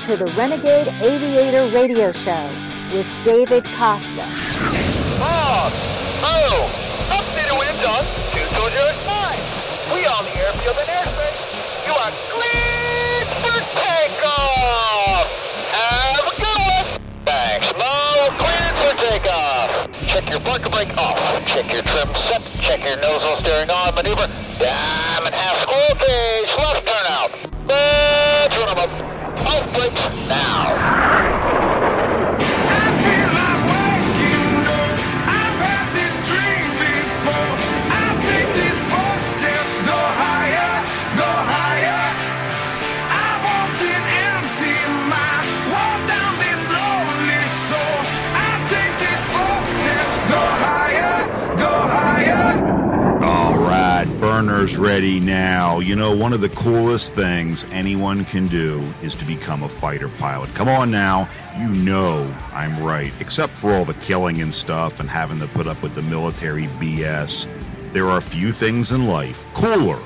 to the Renegade Aviator Radio Show with David Costa. On, oh, upstate of wind on 220 We on the airfield and airspace. You are cleared for takeoff. Have a good one. Thanks, Mo. Cleared for takeoff. Check your parker brake off. Check your trim set. Check your nozzle steering on. Maneuver. Diamond burners ready now. You know, one of the coolest things anyone can do is to become a fighter pilot. Come on now. You know I'm right. Except for all the killing and stuff and having to put up with the military BS. There are few things in life cooler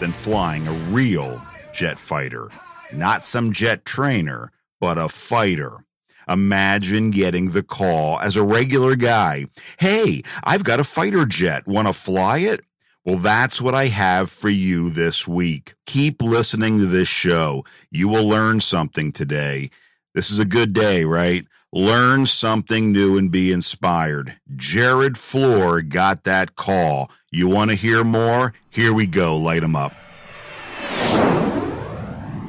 than flying a real jet fighter. Not some jet trainer, but a fighter. Imagine getting the call as a regular guy. Hey, I've got a fighter jet. Want to fly it? Well, that's what I have for you this week. Keep listening to this show. You will learn something today. This is a good day, right? Learn something new and be inspired. Jerod Flohr got that call. You want to hear more? Here we go. Light them up.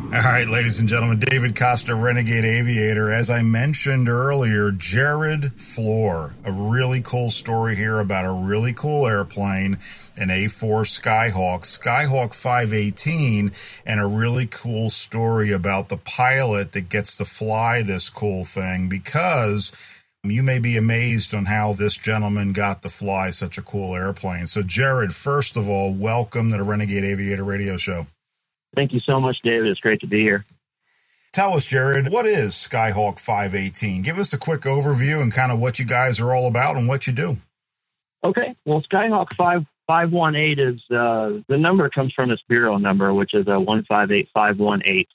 All right, ladies and gentlemen, David Costa, Renegade Aviator. As I mentioned earlier, Jerod Flohr, a really cool story here about a really cool airplane, an A4 Skyhawk, Skyhawk 518, and a really cool story about the pilot that gets to fly this cool thing because you may be amazed on how this gentleman got to fly such a cool airplane. So, Jerod, first of all, welcome to the Renegade Aviator Radio Show. Thank you so much, David. It's great to be here. Tell us, Jerod, what is Skyhawk 518? Give us a quick overview and kind of what you guys are all about and what you do. Okay. Well, Skyhawk 5, 518 is uh, the number comes from its bureau number, which is a 158518.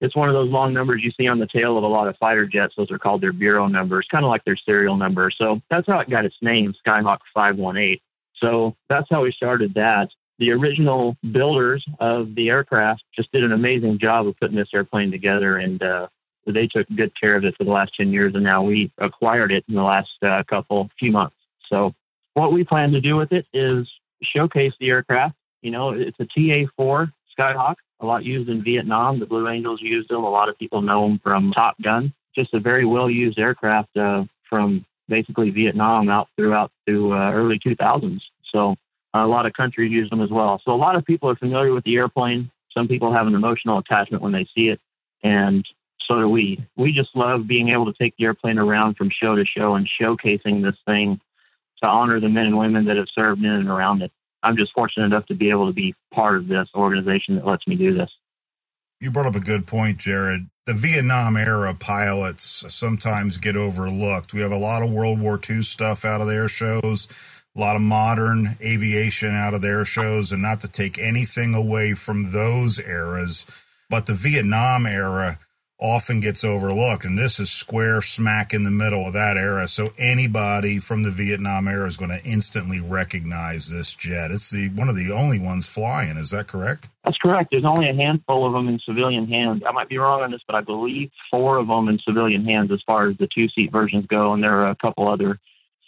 It's one of those long numbers you see on the tail of a lot of fighter jets. Those are called their bureau numbers, kind of like their serial number. So that's how it got its name, Skyhawk 518. So that's how we started that the original builders of the aircraft just did an amazing job of putting this airplane together, and uh, they took good care of it for the last 10 years, and now we acquired it in the last uh, couple few months. So, what we plan to do with it is showcase the aircraft. You know, it's a TA-4 Skyhawk, a lot used in Vietnam. The Blue Angels used them. A lot of people know them from Top Gun. Just a very well used aircraft uh, from basically Vietnam out throughout to uh, early 2000s. So Uh, a lot of countries use them as well. So a lot of people are familiar with the airplane. Some people have an emotional attachment when they see it, and so do we. We just love being able to take the airplane around from show to show and showcasing this thing to honor the men and women that have served in and around it. I'm just fortunate enough to be able to be part of this organization that lets me do this. You brought up a good point, Jerod. The Vietnam era pilots sometimes get overlooked. We have a lot of World War II stuff out of their shows a lot of modern aviation out of their shows, and not to take anything away from those eras, but the Vietnam era often gets overlooked, and this is square smack in the middle of that era. So anybody from the Vietnam era is going to instantly recognize this jet. It's the one of the only ones flying. Is that correct? That's correct. There's only a handful of them in civilian hands. I might be wrong on this, but I believe four of them in civilian hands as far as the two seat versions go, and there are a couple other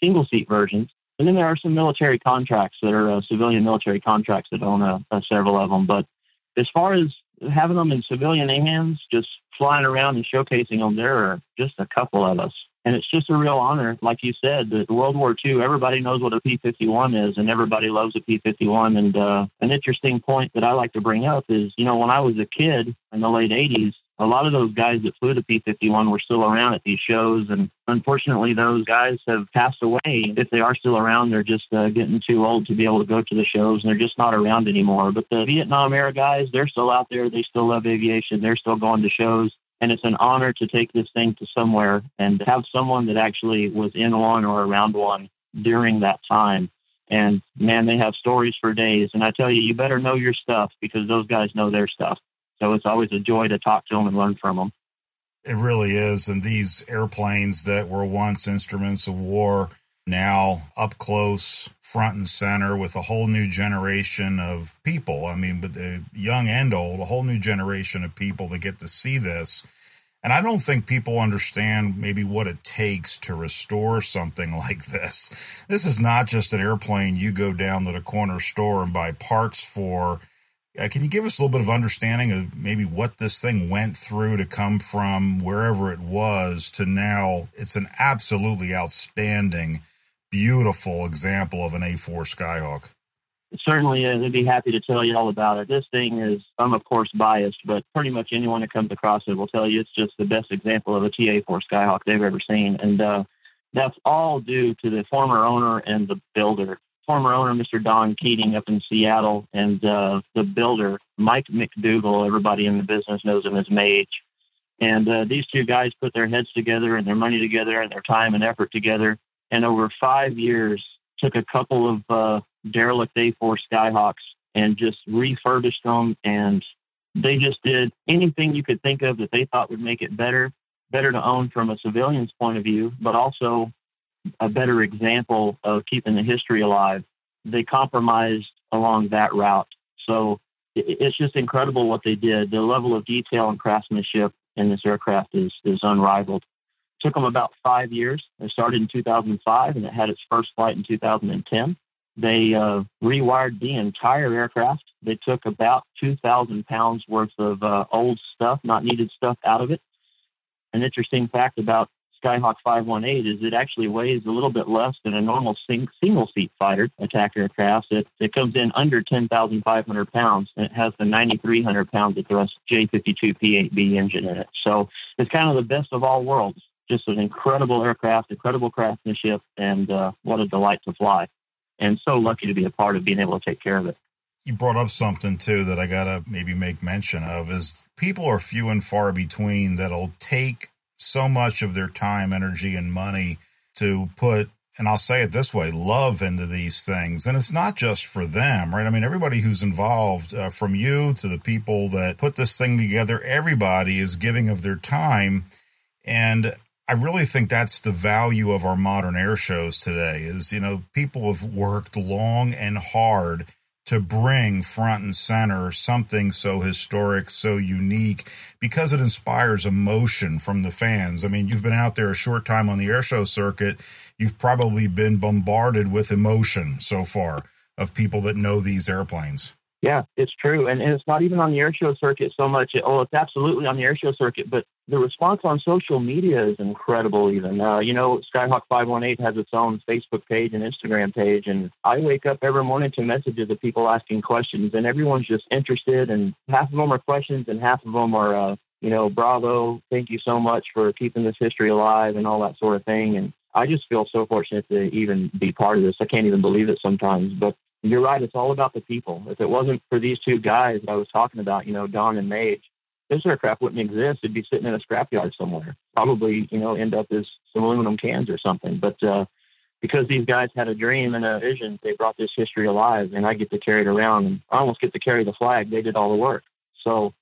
single seat versions. And then there are some military contracts that are uh, civilian military contracts that own uh, uh, several of them. But as far as having them in civilian hands, just flying around and showcasing them, there are just a couple of us. And it's just a real honor. Like you said, the World War II, everybody knows what a P 51 is, and everybody loves a P 51. And uh, an interesting point that I like to bring up is, you know, when I was a kid in the late 80s, a lot of those guys that flew the P-51 were still around at these shows, and unfortunately, those guys have passed away. If they are still around, they're just uh, getting too old to be able to go to the shows, and they're just not around anymore. But the Vietnam era guys, they're still out there. They still love aviation. They're still going to shows. And it's an honor to take this thing to somewhere and have someone that actually was in one or around one during that time. And man, they have stories for days. And I tell you, you better know your stuff because those guys know their stuff. So it's always a joy to talk to them and learn from them. It really is. And these airplanes that were once instruments of war, now up close, front and center with a whole new generation of people. I mean, but the young and old, a whole new generation of people that get to see this. And I don't think people understand maybe what it takes to restore something like this. This is not just an airplane you go down to the corner store and buy parts for uh, can you give us a little bit of understanding of maybe what this thing went through to come from wherever it was to now? It's an absolutely outstanding, beautiful example of an A4 Skyhawk. It Certainly, uh, I'd be happy to tell you all about it. This thing is, I'm of course biased, but pretty much anyone that comes across it will tell you it's just the best example of a TA4 Skyhawk they've ever seen. And uh, that's all due to the former owner and the builder former owner, Mr. Don Keating, up in Seattle, and uh, the builder, Mike McDougal. Everybody in the business knows him as Mage. And uh, these two guys put their heads together and their money together and their time and effort together. And over five years, took a couple of uh, derelict A4 Skyhawks and just refurbished them. And they just did anything you could think of that they thought would make it better, better to own from a civilian's point of view, but also a better example of keeping the history alive. They compromised along that route. So it's just incredible what they did. The level of detail and craftsmanship in this aircraft is, is unrivaled. It took them about five years. They started in 2005 and it had its first flight in 2010. They uh, rewired the entire aircraft. They took about 2,000 pounds worth of uh, old stuff, not needed stuff, out of it. An interesting fact about Skyhawk 518 is it actually weighs a little bit less than a normal sing, single seat fighter attack aircraft. It, it comes in under 10,500 pounds and it has the 9,300 pounds of thrust J52 P8B engine in it. So it's kind of the best of all worlds. Just an incredible aircraft, incredible craftsmanship, and uh, what a delight to fly. And so lucky to be a part of being able to take care of it you brought up something too that I gotta maybe make mention of is people are few and far between that'll take so much of their time, energy, and money to put and I'll say it this way, love into these things. And it's not just for them, right? I mean, everybody who's involved, uh, from you to the people that put this thing together, everybody is giving of their time. And I really think that's the value of our modern air shows today is, you know, people have worked long and hard to bring front and center something so historic, so unique, because it inspires emotion from the fans. I mean, you've been out there a short time on the airshow circuit. You've probably been bombarded with emotion so far of people that know these airplanes. Yeah, it's true. And, it's not even on the airshow circuit so much. Oh, it's absolutely on the airshow circuit, but the response on social media is incredible, even. Uh, you know, Skyhawk 518 has its own Facebook page and Instagram page. And I wake up every morning to messages of people asking questions, and everyone's just interested. And half of them are questions, and half of them are, uh, you know, bravo, thank you so much for keeping this history alive and all that sort of thing. And I just feel so fortunate to even be part of this. I can't even believe it sometimes. But you're right. It's all about the people. If it wasn't for these two guys that I was talking about, you know, Don and Mage, this aircraft wouldn't exist. It'd be sitting in a scrapyard somewhere. Probably, you know, end up as some aluminum cans or something. But uh, because these guys had a dream and a vision, they brought this history alive, and I get to carry it around. And I almost get to carry the flag. They did all the work. So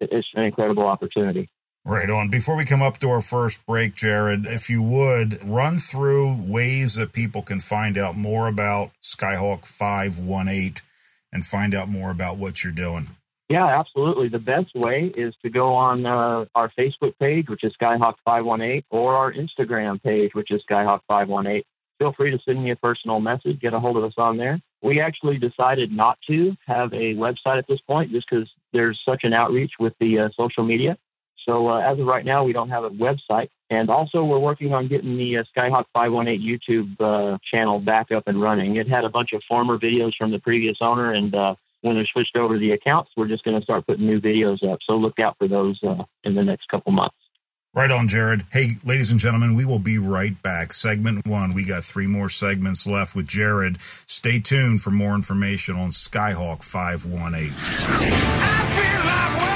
it's an incredible opportunity. Right on. Before we come up to our first break, Jerod, if you would run through ways that people can find out more about Skyhawk 518 and find out more about what you're doing. Yeah, absolutely. The best way is to go on uh, our Facebook page, which is Skyhawk 518, or our Instagram page, which is Skyhawk 518. Feel free to send me a personal message, get a hold of us on there. We actually decided not to have a website at this point just because there's such an outreach with the uh, social media. So uh, as of right now, we don't have a website. And also, we're working on getting the uh, Skyhawk 518 YouTube uh, channel back up and running. It had a bunch of former videos from the previous owner, and uh, when they're switched over to the accounts, we're just going to start putting new videos up. So look out for those uh, in the next couple months. Right on, Jerod. Hey, ladies and gentlemen, we will be right back. Segment one. We got three more segments left with Jerod. Stay tuned for more information on Skyhawk 518.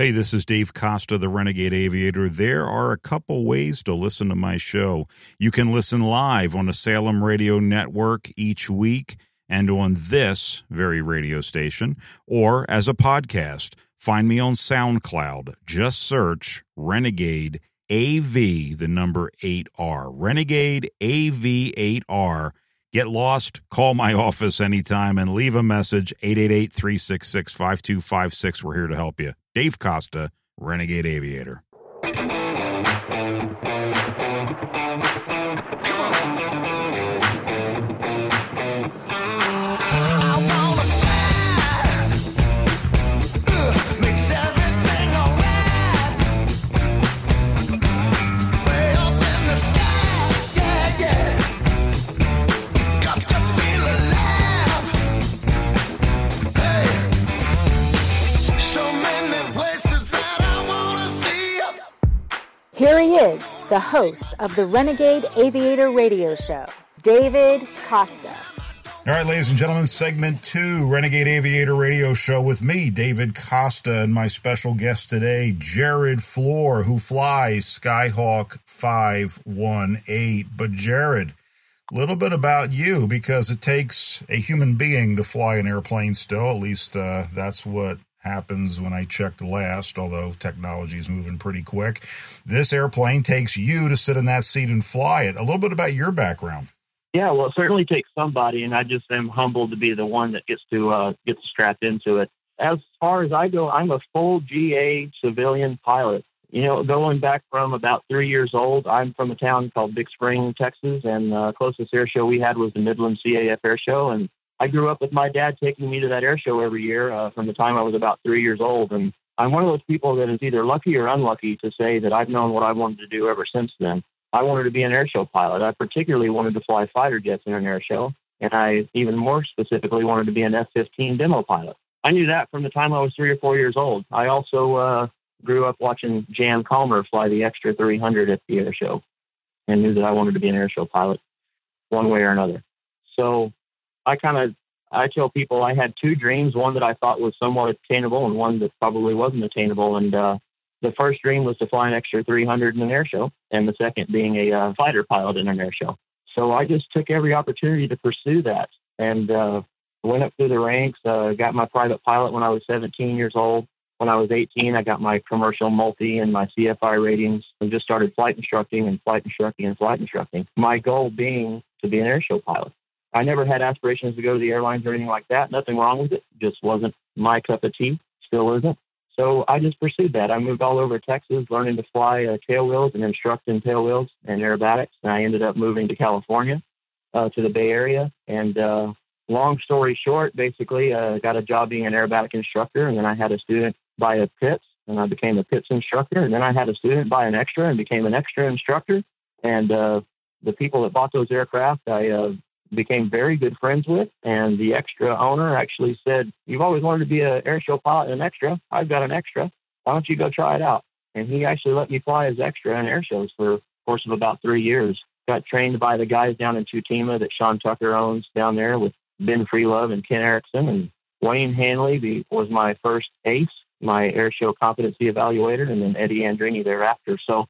Hey, this is Dave Costa, the Renegade Aviator. There are a couple ways to listen to my show. You can listen live on the Salem Radio Network each week and on this very radio station, or as a podcast. Find me on SoundCloud. Just search Renegade AV, the number 8R. Renegade AV8R. Get lost, call my office anytime and leave a message 888 366 5256. We're here to help you. Dave Costa, Renegade Aviator. Here he is, the host of the Renegade Aviator Radio Show, David Costa. All right, ladies and gentlemen, segment two, Renegade Aviator Radio Show with me, David Costa, and my special guest today, Jerod Flohr, who flies Skyhawk 518. But, Jerod, a little bit about you because it takes a human being to fly an airplane still. At least uh, that's what happens when I checked last, although technology is moving pretty quick. This airplane takes you to sit in that seat and fly it. A little bit about your background. Yeah, well, it certainly takes somebody, and I just am humbled to be the one that gets to uh, get strapped into it. As far as I go, I'm a full GA civilian pilot. You know, going back from about three years old, I'm from a town called Big Spring, Texas, and the uh, closest air show we had was the Midland CAF Air Show, and I grew up with my dad taking me to that air show every year uh, from the time I was about three years old. And I'm one of those people that is either lucky or unlucky to say that I've known what I wanted to do ever since then. I wanted to be an air show pilot. I particularly wanted to fly fighter jets in an air show. And I even more specifically wanted to be an F 15 demo pilot. I knew that from the time I was three or four years old. I also uh, grew up watching Jan Collmer fly the Extra 300 at the air show and knew that I wanted to be an air show pilot one way or another. So I kind of I tell people I had two dreams, one that I thought was somewhat attainable and one that probably wasn't attainable. And uh, the first dream was to fly an extra 300 in an air show, and the second being a uh, fighter pilot in an air show. So I just took every opportunity to pursue that and uh, went up through the ranks. Uh, got my private pilot when I was 17 years old. When I was 18, I got my commercial multi and my CFI ratings and just started flight instructing and flight instructing and flight instructing. My goal being to be an air show pilot. I never had aspirations to go to the airlines or anything like that. Nothing wrong with it. Just wasn't my cup of tea. Still isn't. So I just pursued that. I moved all over Texas, learning to fly uh, tail wheels and instructing tail wheels and aerobatics. And I ended up moving to California, uh, to the Bay Area. And uh, long story short, basically, uh, got a job being an aerobatic instructor. And then I had a student buy a Pitts, and I became a Pitts instructor. And then I had a student buy an extra and became an extra instructor. And uh, the people that bought those aircraft, I uh, became very good friends with. And the extra owner actually said, You've always wanted to be an air show pilot and an extra. I've got an extra. Why don't you go try it out? And he actually let me fly as extra in air shows for a course of about three years. Got trained by the guys down in Tutima that Sean Tucker owns down there with Ben Freelove and Ken Erickson. And Wayne Handley was my first ace, my air show competency evaluator, and then Eddie Andrini thereafter. So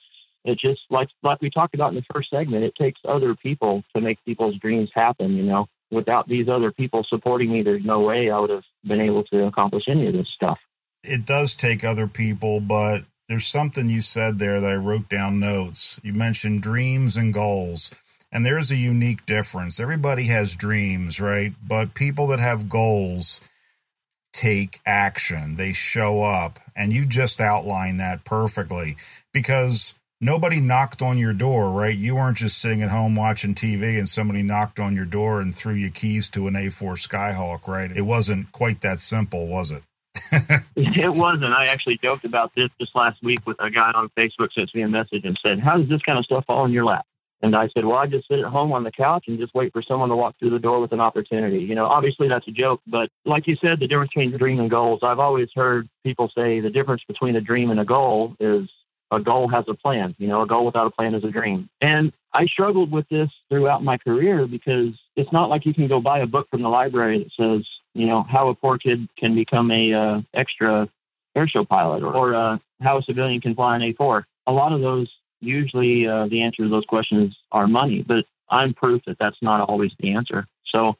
it just like like we talked about in the first segment, it takes other people to make people's dreams happen. You know, without these other people supporting me, there's no way I would have been able to accomplish any of this stuff. It does take other people, but there's something you said there that I wrote down notes. You mentioned dreams and goals. And there's a unique difference. Everybody has dreams, right? But people that have goals take action, they show up. And you just outlined that perfectly because nobody knocked on your door, right? You weren't just sitting at home watching TV and somebody knocked on your door and threw you keys to an A4 Skyhawk, right? It wasn't quite that simple, was it? it wasn't. I actually joked about this just last week with a guy on Facebook sent me a message and said, "How does this kind of stuff fall in your lap?" And I said, "Well, I just sit at home on the couch and just wait for someone to walk through the door with an opportunity." You know, obviously that's a joke, but like you said, the difference between dream and goals. I've always heard people say the difference between a dream and a goal is a goal has a plan. You know, a goal without a plan is a dream. And I struggled with this throughout my career because it's not like you can go buy a book from the library that says you know, how a poor kid can become a uh, extra airshow pilot or, or uh, how a civilian can fly an A4. A lot of those, usually uh, the answer to those questions are money, but I'm proof that that's not always the answer. So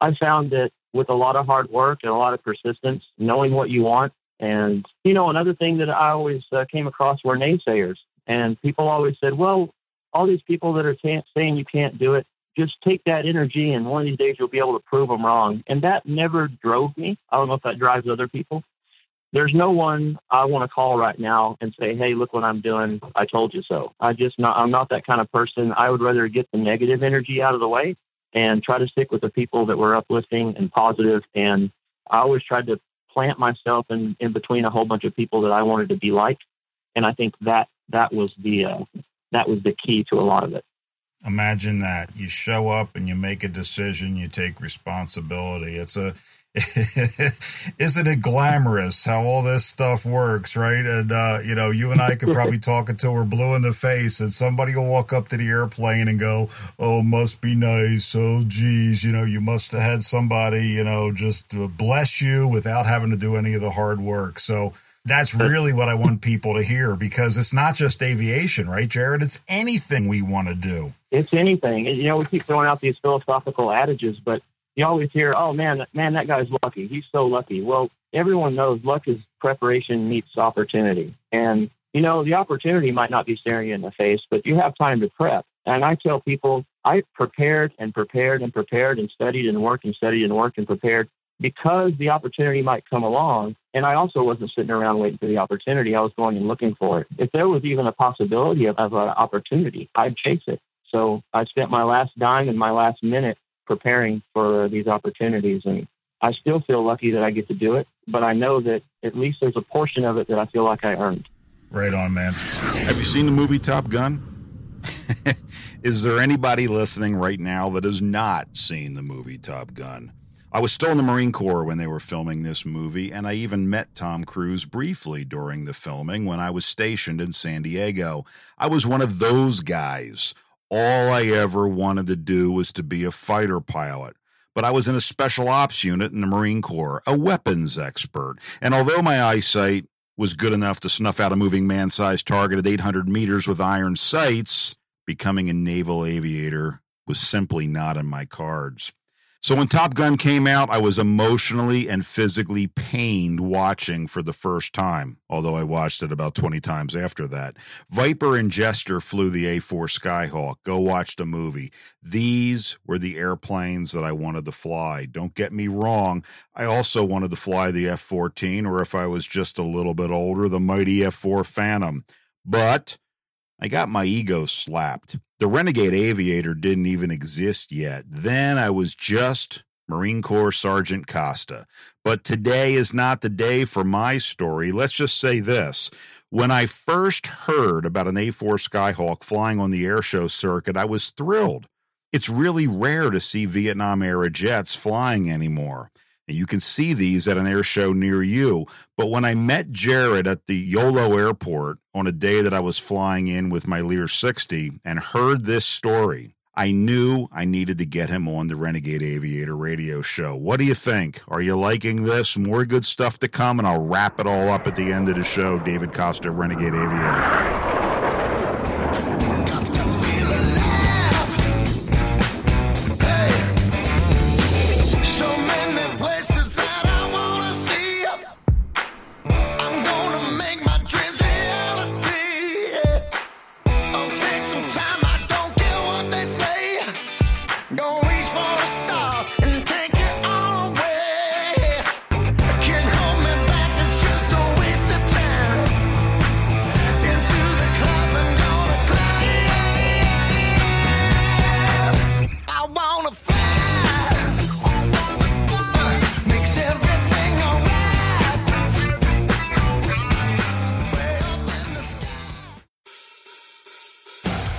I found that with a lot of hard work and a lot of persistence, knowing what you want, and, you know, another thing that I always uh, came across were naysayers. And people always said, well, all these people that are t- saying you can't do it, just take that energy and one of these days you'll be able to prove them wrong. And that never drove me. I don't know if that drives other people. There's no one I want to call right now and say, "Hey, look what I'm doing. I told you so." I just not I'm not that kind of person. I would rather get the negative energy out of the way and try to stick with the people that were uplifting and positive and I always tried to plant myself in in between a whole bunch of people that I wanted to be like. And I think that that was the uh, that was the key to a lot of it. Imagine that. You show up and you make a decision, you take responsibility. It's a isn't it glamorous how all this stuff works, right? And uh, you know, you and I could probably talk until we're blue in the face, and somebody will walk up to the airplane and go, "Oh, must be nice. Oh, geez, you know, you must have had somebody, you know, just bless you without having to do any of the hard work." So that's really what I want people to hear because it's not just aviation, right, Jerod? It's anything we want to do. It's anything. You know, we keep throwing out these philosophical adages, but you always hear, "Oh man, man, that guy's lucky. He's so lucky." Well, everyone knows luck is preparation meets opportunity, and you know the opportunity might not be staring you in the face, but you have time to prep. And I tell people, I prepared and prepared and prepared and studied and worked and studied and worked and prepared because the opportunity might come along. And I also wasn't sitting around waiting for the opportunity. I was going and looking for it. If there was even a possibility of, of an opportunity, I'd chase it. So I spent my last dime and my last minute preparing for these opportunities. And I still feel lucky that I get to do it, but I know that at least there's a portion of it that I feel like I earned. Right on, man. Have you seen the movie Top Gun? Is there anybody listening right now that has not seen the movie Top Gun? I was still in the Marine Corps when they were filming this movie, and I even met Tom Cruise briefly during the filming when I was stationed in San Diego. I was one of those guys. All I ever wanted to do was to be a fighter pilot. But I was in a special ops unit in the Marine Corps, a weapons expert. And although my eyesight was good enough to snuff out a moving man sized target at 800 meters with iron sights, becoming a naval aviator was simply not in my cards. So when Top Gun came out, I was emotionally and physically pained watching for the first time, although I watched it about 20 times after that. Viper and Jester flew the A4 Skyhawk. Go watch the movie. These were the airplanes that I wanted to fly. Don't get me wrong. I also wanted to fly the F 14, or if I was just a little bit older, the mighty F 4 Phantom. But I got my ego slapped. The Renegade Aviator didn't even exist yet. Then I was just Marine Corps Sergeant Costa. But today is not the day for my story. Let's just say this. When I first heard about an A4 Skyhawk flying on the airshow circuit, I was thrilled. It's really rare to see Vietnam era jets flying anymore. And you can see these at an air show near you. But when I met Jared at the Yolo airport on a day that I was flying in with my Lear 60 and heard this story, I knew I needed to get him on the Renegade Aviator radio show. What do you think? Are you liking this? More good stuff to come, and I'll wrap it all up at the end of the show. David Costa, Renegade Aviator.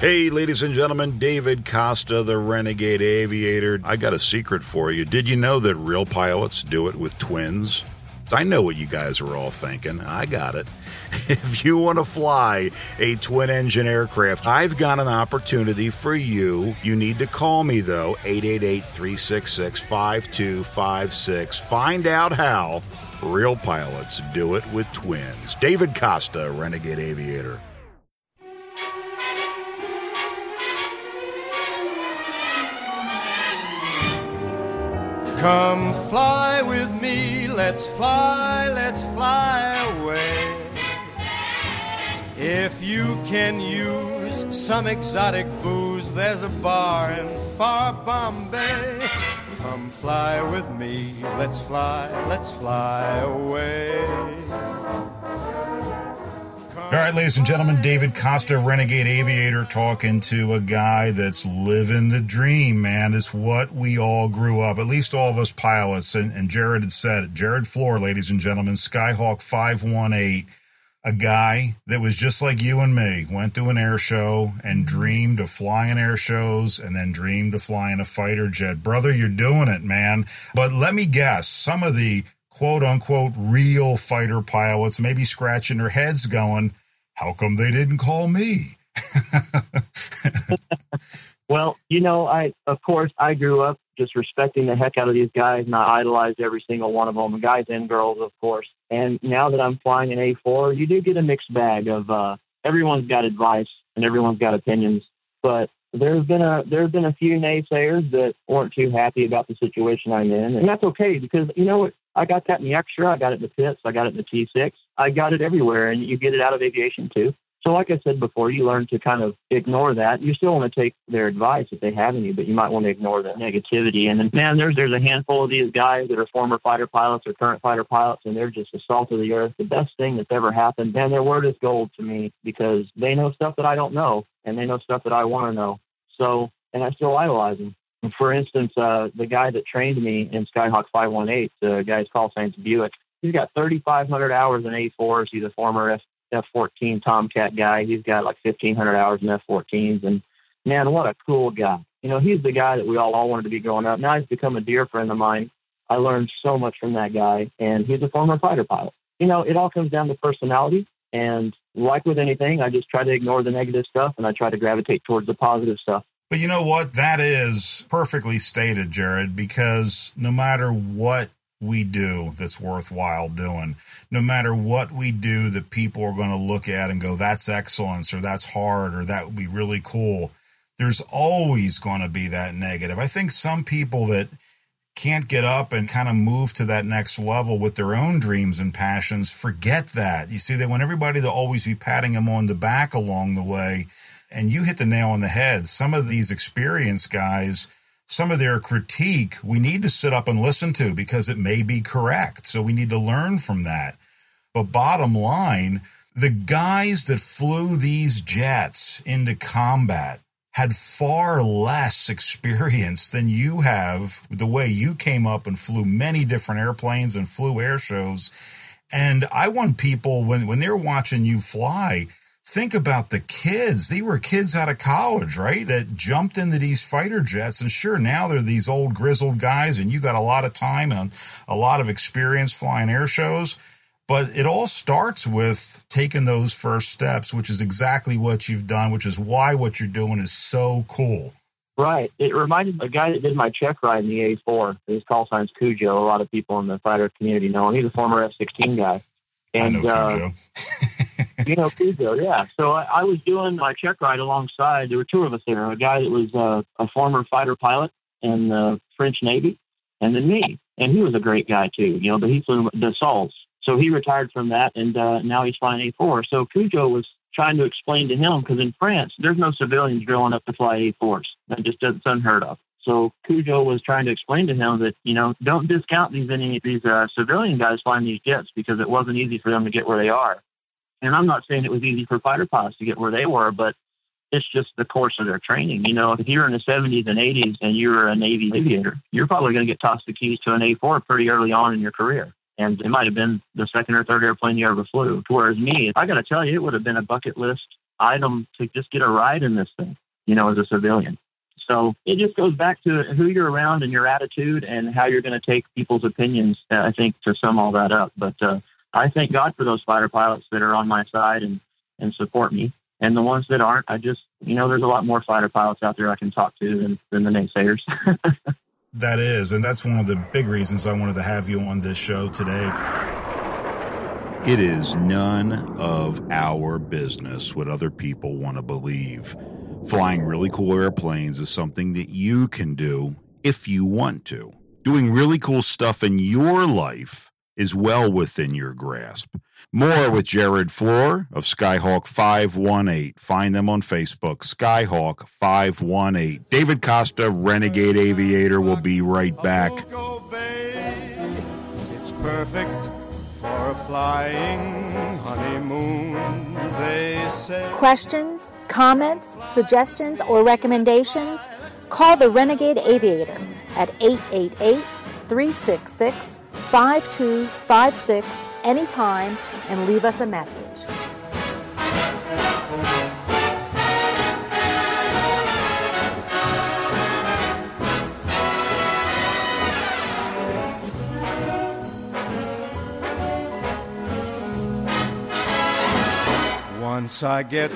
Hey, ladies and gentlemen, David Costa, the Renegade Aviator. I got a secret for you. Did you know that real pilots do it with twins? I know what you guys are all thinking. I got it. If you want to fly a twin engine aircraft, I've got an opportunity for you. You need to call me, though, 888 366 5256. Find out how real pilots do it with twins. David Costa, Renegade Aviator. Come fly with me, let's fly, let's fly away. If you can use some exotic booze, there's a bar in far Bombay. Come fly with me, let's fly, let's fly away. All right, ladies and gentlemen, David Costa, Renegade Aviator, talking to a guy that's living the dream, man. It's what we all grew up, at least all of us pilots. And, and Jerod had said it. Jerod Flohr, ladies and gentlemen, Skyhawk 518, a guy that was just like you and me, went to an air show and dreamed of flying air shows and then dreamed of flying a fighter jet. Brother, you're doing it, man. But let me guess, some of the quote unquote real fighter pilots maybe scratching their heads going, how come they didn't call me? well, you know, I of course I grew up just respecting the heck out of these guys, and I idolized every single one of them, guys and girls, of course. And now that I'm flying an A4, you do get a mixed bag of uh, everyone's got advice and everyone's got opinions, but there's been a there's been a few naysayers that weren't too happy about the situation I'm in, and that's okay because you know what I got that in the extra, I got it in the Pitts, I got it in the T6, I got it everywhere, and you get it out of aviation too. So, like I said before, you learn to kind of ignore that. You still want to take their advice if they have any, but you might want to ignore the negativity. And then, man, there's there's a handful of these guys that are former fighter pilots or current fighter pilots, and they're just the salt of the earth. The best thing that's ever happened. Man, their word is gold to me because they know stuff that I don't know, and they know stuff that I want to know. So, and I still idolize them. For instance, uh, the guy that trained me in Skyhawk 518, the guy's call signs Buick. He's got 3,500 hours in A4s. He's a former F F14 Tomcat guy. He's got like 1,500 hours in F14s, and man, what a cool guy. You know, he's the guy that we all, all wanted to be growing up. Now he's become a dear friend of mine. I learned so much from that guy, and he's a former fighter pilot. You know, it all comes down to personality, and like with anything, I just try to ignore the negative stuff and I try to gravitate towards the positive stuff. But you know what? That is perfectly stated, Jerod, because no matter what we do that's worthwhile doing, no matter what we do that people are going to look at and go, that's excellence or that's hard or that would be really cool, there's always going to be that negative. I think some people that can't get up and kind of move to that next level with their own dreams and passions forget that. You see, they want everybody to always be patting them on the back along the way and you hit the nail on the head. Some of these experienced guys, some of their critique, we need to sit up and listen to because it may be correct. So we need to learn from that. But bottom line, the guys that flew these jets into combat had far less experience than you have the way you came up and flew many different airplanes and flew air shows. And I want people when, when they're watching you fly, think about the kids. They were kids out of college, right? That jumped into these fighter jets. And sure, now they're these old grizzled guys and you got a lot of time and a lot of experience flying air shows. But it all starts with taking those first steps, which is exactly what you've done, which is why what you're doing is so cool. Right. It reminded a guy that did my check ride in the A4. His call sign's Cujo. A lot of people in the fighter community know him. He's a former F-16 guy. And, I know uh, Cujo. you know, Cujo, yeah. So I, I, was doing my check ride alongside. There were two of us there. A guy that was uh, a former fighter pilot in the French Navy, and then me. And he was a great guy too, you know. But he flew the Dassaults, so he retired from that, and uh, now he's flying A4. So Cujo was trying to explain to him because in France there's no civilians drilling up to fly A4s. That just doesn't unheard of. So Cujo was trying to explain to him that you know don't discount these any these uh, civilian guys flying these jets because it wasn't easy for them to get where they are. And I'm not saying it was easy for fighter pilots to get where they were, but it's just the course of their training. You know, if you're in the 70s and 80s and you're a Navy aviator, you're probably going to get tossed the keys to an A4 pretty early on in your career. And it might have been the second or third airplane you ever flew. Whereas me, I got to tell you, it would have been a bucket list item to just get a ride in this thing, you know, as a civilian. So it just goes back to who you're around and your attitude and how you're going to take people's opinions, I think, to sum all that up. But uh, I thank God for those fighter pilots that are on my side and, and support me. And the ones that aren't, I just, you know, there's a lot more fighter pilots out there I can talk to than, than the naysayers. that is. And that's one of the big reasons I wanted to have you on this show today. It is none of our business what other people want to believe. Flying really cool airplanes is something that you can do if you want to. Doing really cool stuff in your life is well within your grasp. More with Jerod Flohr of Skyhawk 518. Find them on Facebook, Skyhawk 518. David Costa, Renegade Aviator, will be right back. It's perfect for a flying honeymoon, they say. Questions, comments, suggestions, or recommendations? Call the Renegade Aviator at 888 366 5256 anytime and leave us a message. Once I get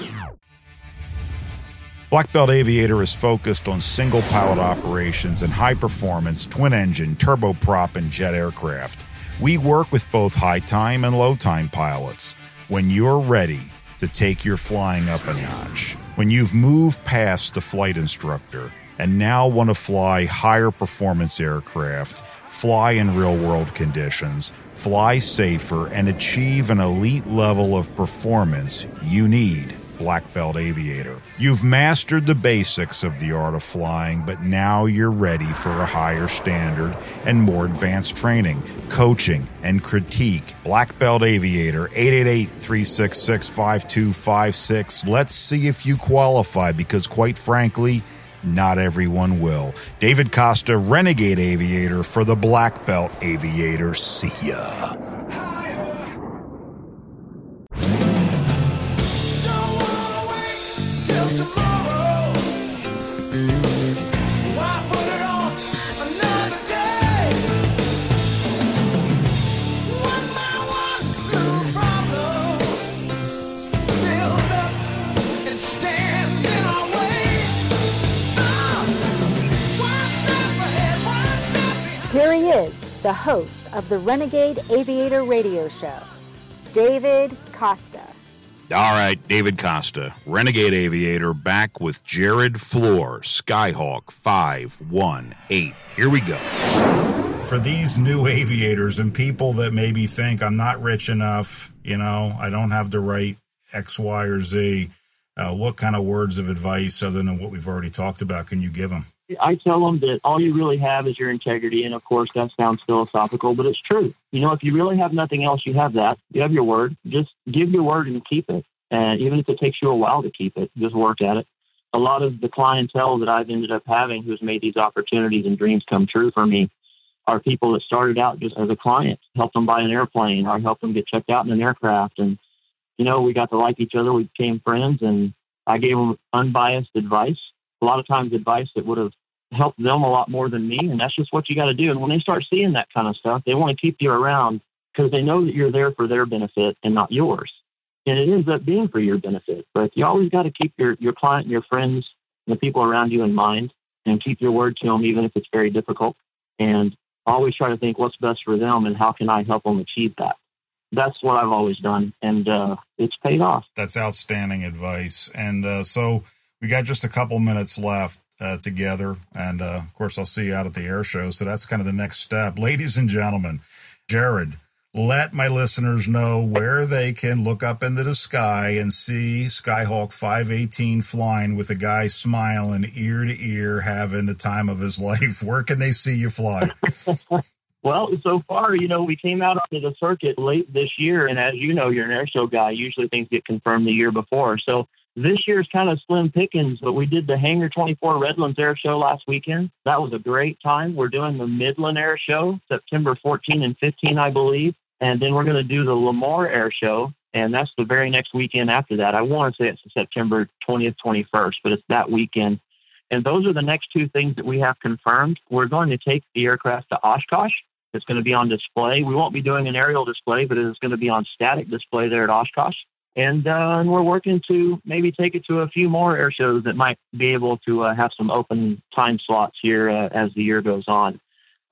Black Belt Aviator is focused on single pilot operations and high performance twin engine, turboprop, and jet aircraft. We work with both high time and low time pilots. When you're ready to take your flying up a notch, when you've moved past the flight instructor and now want to fly higher performance aircraft, fly in real world conditions, fly safer, and achieve an elite level of performance, you need Black Belt Aviator. You've mastered the basics of the art of flying, but now you're ready for a higher standard and more advanced training, coaching, and critique. Black Belt Aviator, 888 366 5256. Let's see if you qualify because, quite frankly, not everyone will. David Costa, Renegade Aviator for the Black Belt Aviator. See ya. Host of the Renegade Aviator Radio Show, David Costa. All right, David Costa, Renegade Aviator, back with Jerod Flohr, Skyhawk 518. Here we go. For these new aviators and people that maybe think I'm not rich enough, you know, I don't have the right X, Y, or Z, uh, what kind of words of advice, other than what we've already talked about, can you give them? I tell them that all you really have is your integrity. And of course, that sounds philosophical, but it's true. You know, if you really have nothing else, you have that. You have your word. Just give your word and keep it. And even if it takes you a while to keep it, just work at it. A lot of the clientele that I've ended up having who's made these opportunities and dreams come true for me are people that started out just as a client, helped them buy an airplane or helped them get checked out in an aircraft. And, you know, we got to like each other. We became friends and I gave them unbiased advice. A lot of times advice that would have helped them a lot more than me. And that's just what you got to do. And when they start seeing that kind of stuff, they want to keep you around because they know that you're there for their benefit and not yours. And it ends up being for your benefit. But you always got to keep your, your client and your friends and the people around you in mind and keep your word to them, even if it's very difficult. And always try to think what's best for them and how can I help them achieve that. That's what I've always done. And uh, it's paid off. That's outstanding advice. And uh, so we got just a couple minutes left uh, together. And uh, of course, I'll see you out at the air show. So that's kind of the next step. Ladies and gentlemen, Jerod, let my listeners know where they can look up into the sky and see Skyhawk 518 flying with a guy smiling ear to ear, having the time of his life. Where can they see you fly? Well, so far, you know, we came out onto the circuit late this year, and as you know, you're an air show guy. Usually things get confirmed the year before. So this year's kind of slim pickings, but we did the Hangar 24 Redlands Air Show last weekend. That was a great time. We're doing the Midland Air Show September 14 and 15, I believe. And then we're going to do the Lemoore Air Show and that's the very next weekend after that. I want to say it's September 20th, 21st, but it's that weekend. And those are the next two things that we have confirmed. We're going to take the aircraft to Oshkosh. It's going to be on display. We won't be doing an aerial display, but it's going to be on static display there at Oshkosh. And, uh, and we're working to maybe take it to a few more air shows that might be able to uh, have some open time slots here uh, as the year goes on.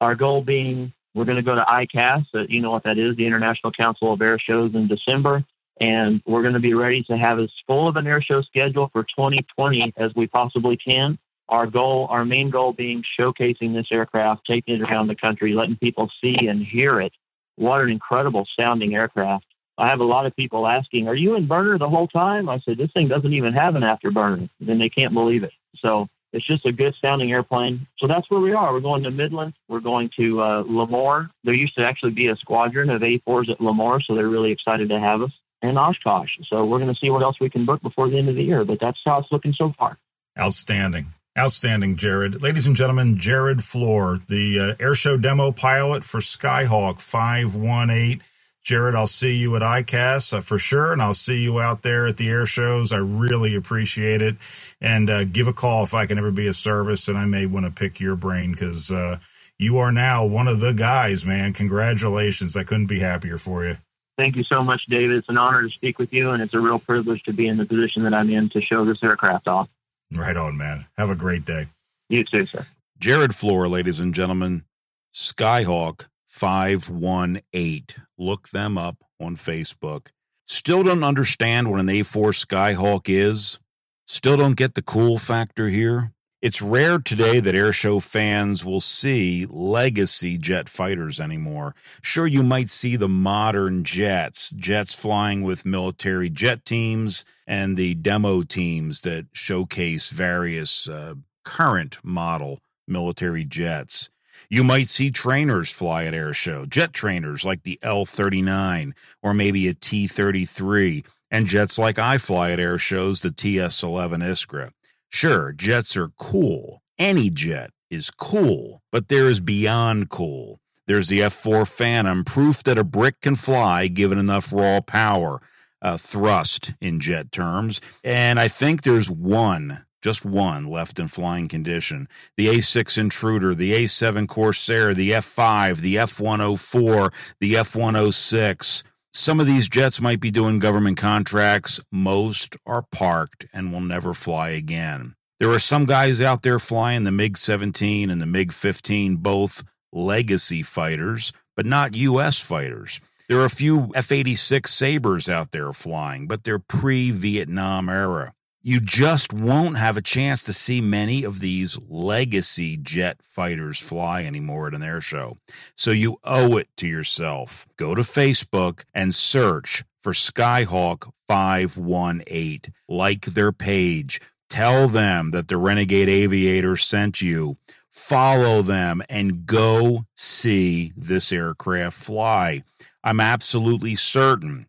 Our goal being we're going to go to ICAS, uh, you know what that is, the International Council of Air Shows in December. And we're going to be ready to have as full of an air show schedule for 2020 as we possibly can. Our goal, our main goal being showcasing this aircraft, taking it around the country, letting people see and hear it. What an incredible sounding aircraft. I have a lot of people asking, Are you in burner the whole time? I said, This thing doesn't even have an afterburner. And they can't believe it. So it's just a good sounding airplane. So that's where we are. We're going to Midland. We're going to uh, Lemoore. There used to actually be a squadron of A4s at Lemoore, so they're really excited to have us. And Oshkosh. So we're going to see what else we can book before the end of the year. But that's how it's looking so far. Outstanding. Outstanding, Jerod. Ladies and gentlemen, Jerod Flohr, the uh, airshow demo pilot for Skyhawk 518 Jerod, I'll see you at ICAS uh, for sure, and I'll see you out there at the air shows. I really appreciate it. And uh, give a call if I can ever be a service, and I may want to pick your brain because uh, you are now one of the guys, man. Congratulations. I couldn't be happier for you. Thank you so much, David. It's an honor to speak with you, and it's a real privilege to be in the position that I'm in to show this aircraft off. Right on, man. Have a great day. You too, sir. Jerod Flohr, ladies and gentlemen, Skyhawk 518. Look them up on Facebook. Still don't understand what an A4 Skyhawk is? Still don't get the cool factor here? It's rare today that airshow fans will see legacy jet fighters anymore. Sure, you might see the modern jets, jets flying with military jet teams and the demo teams that showcase various uh, current model military jets. You might see trainers fly at air show, jet trainers like the L 39 or maybe a T 33, and jets like I fly at air shows, the TS 11 Iskra. Sure, jets are cool. Any jet is cool, but there is beyond cool. There's the F 4 Phantom, proof that a brick can fly given enough raw power, uh, thrust in jet terms. And I think there's one just one left in flying condition. The A6 Intruder, the A7 Corsair, the F5, the F104, the F106. Some of these jets might be doing government contracts. Most are parked and will never fly again. There are some guys out there flying the MiG 17 and the MiG 15, both legacy fighters, but not U.S. fighters. There are a few F 86 Sabres out there flying, but they're pre Vietnam era you just won't have a chance to see many of these legacy jet fighters fly anymore at an air show. So you owe it to yourself. Go to Facebook and search for Skyhawk 518. Like their page. Tell them that the Renegade Aviator sent you. Follow them and go see this aircraft fly. I'm absolutely certain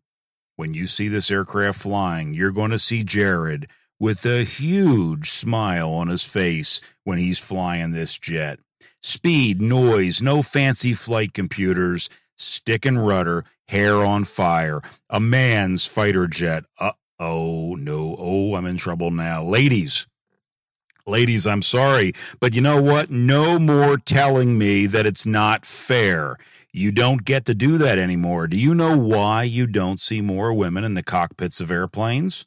when you see this aircraft flying, you're going to see Jerod with a huge smile on his face when he's flying this jet. Speed, noise, no fancy flight computers, stick and rudder, hair on fire. A man's fighter jet. Uh oh, no. Oh, I'm in trouble now. Ladies, ladies, I'm sorry, but you know what? No more telling me that it's not fair. You don't get to do that anymore. Do you know why you don't see more women in the cockpits of airplanes?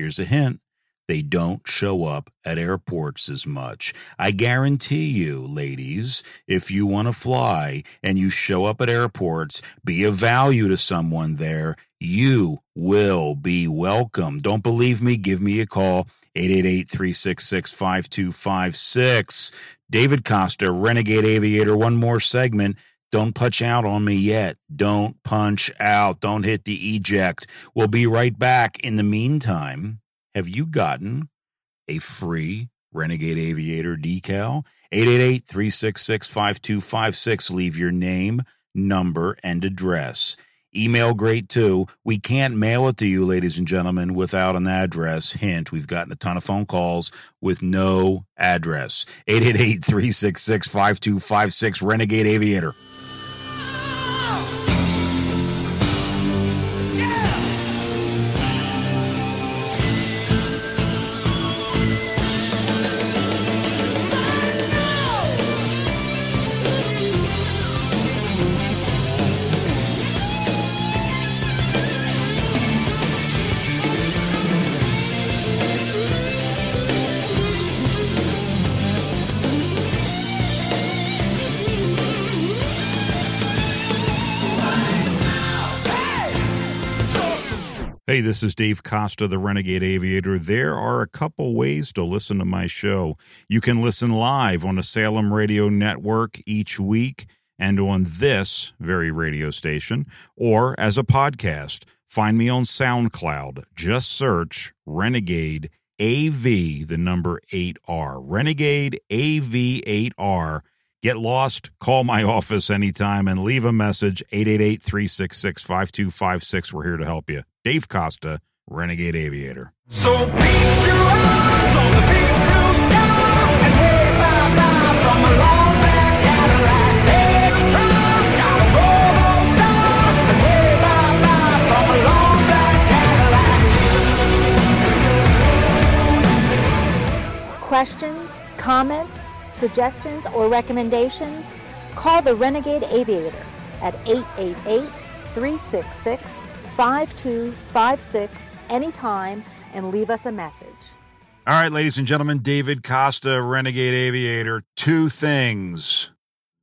Here's a hint they don't show up at airports as much. I guarantee you, ladies, if you want to fly and you show up at airports, be of value to someone there, you will be welcome. Don't believe me? Give me a call. 888 366 5256. David Costa, Renegade Aviator. One more segment. Don't punch out on me yet. Don't punch out. Don't hit the eject. We'll be right back. In the meantime, have you gotten a free Renegade Aviator decal? 888 366 5256. Leave your name, number, and address. Email great too. We can't mail it to you, ladies and gentlemen, without an address. Hint, we've gotten a ton of phone calls with no address. 888 366 5256 Renegade Aviator. This is Dave Costa, the Renegade Aviator. There are a couple ways to listen to my show. You can listen live on the Salem Radio Network each week and on this very radio station, or as a podcast. Find me on SoundCloud. Just search Renegade AV, the number 8R. Renegade AV8R. Get lost, call my office anytime and leave a message 888 366 5256. We're here to help you. Dave Costa, Renegade Aviator. So feast your eyes on the big blue sky and hey bye bye from a long black Cadillac. Pay the price, gotta roll those dice and hey bye bye from a long black Cadillac. Questions, comments, suggestions, or recommendations? Call the Renegade Aviator at 888 366 5256 anytime and leave us a message. All right, ladies and gentlemen, David Costa, Renegade Aviator. Two things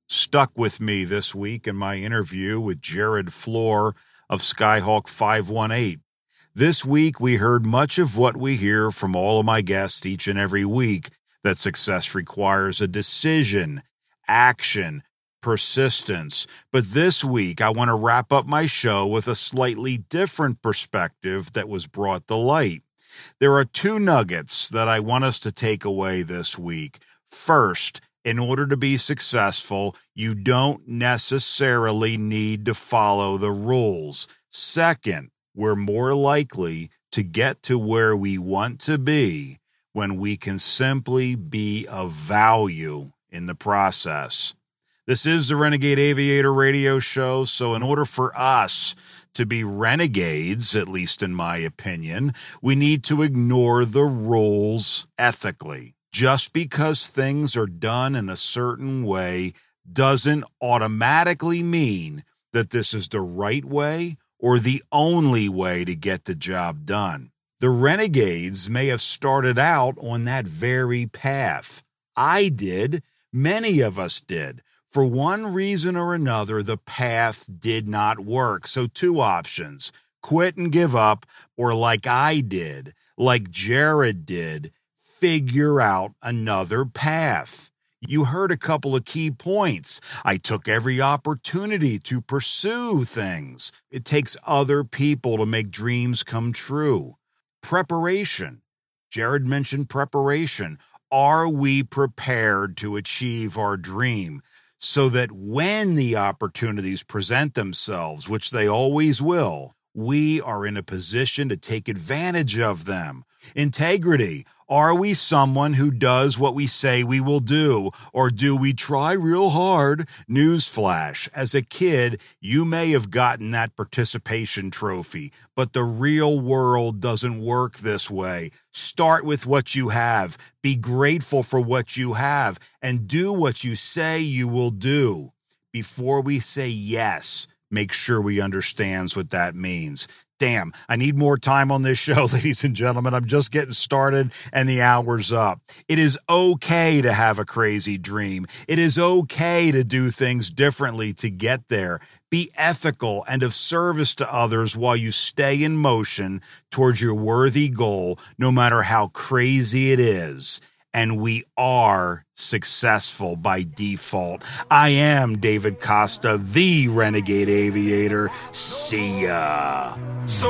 stuck with me this week in my interview with Jerod Flohr of Skyhawk 518. This week, we heard much of what we hear from all of my guests each and every week that success requires a decision, action, persistence. But this week, I want to wrap up my show with a slightly different perspective that was brought to light. There are two nuggets that I want us to take away this week. First, in order to be successful, you don't necessarily need to follow the rules. Second, we're more likely to get to where we want to be when we can simply be of value in the process. This is the Renegade Aviator radio show. So, in order for us to be renegades, at least in my opinion, we need to ignore the rules ethically. Just because things are done in a certain way doesn't automatically mean that this is the right way or the only way to get the job done. The renegades may have started out on that very path. I did. Many of us did for one reason or another, the path did not work. So, two options quit and give up, or like I did, like Jerod did, figure out another path. You heard a couple of key points. I took every opportunity to pursue things. It takes other people to make dreams come true. Preparation. Jerod mentioned preparation. Are we prepared to achieve our dream? So that when the opportunities present themselves, which they always will, we are in a position to take advantage of them. Integrity. Are we someone who does what we say we will do, or do we try real hard? Newsflash. As a kid, you may have gotten that participation trophy, but the real world doesn't work this way. Start with what you have, be grateful for what you have, and do what you say you will do. Before we say yes, make sure we understands what that means damn, I need more time on this show, ladies and gentlemen. I'm just getting started and the hour's up. It is okay to have a crazy dream. It is okay to do things differently to get there. Be ethical and of service to others while you stay in motion towards your worthy goal, no matter how crazy it is and we are successful by default. I am David Costa, the Renegade Aviator. See ya. So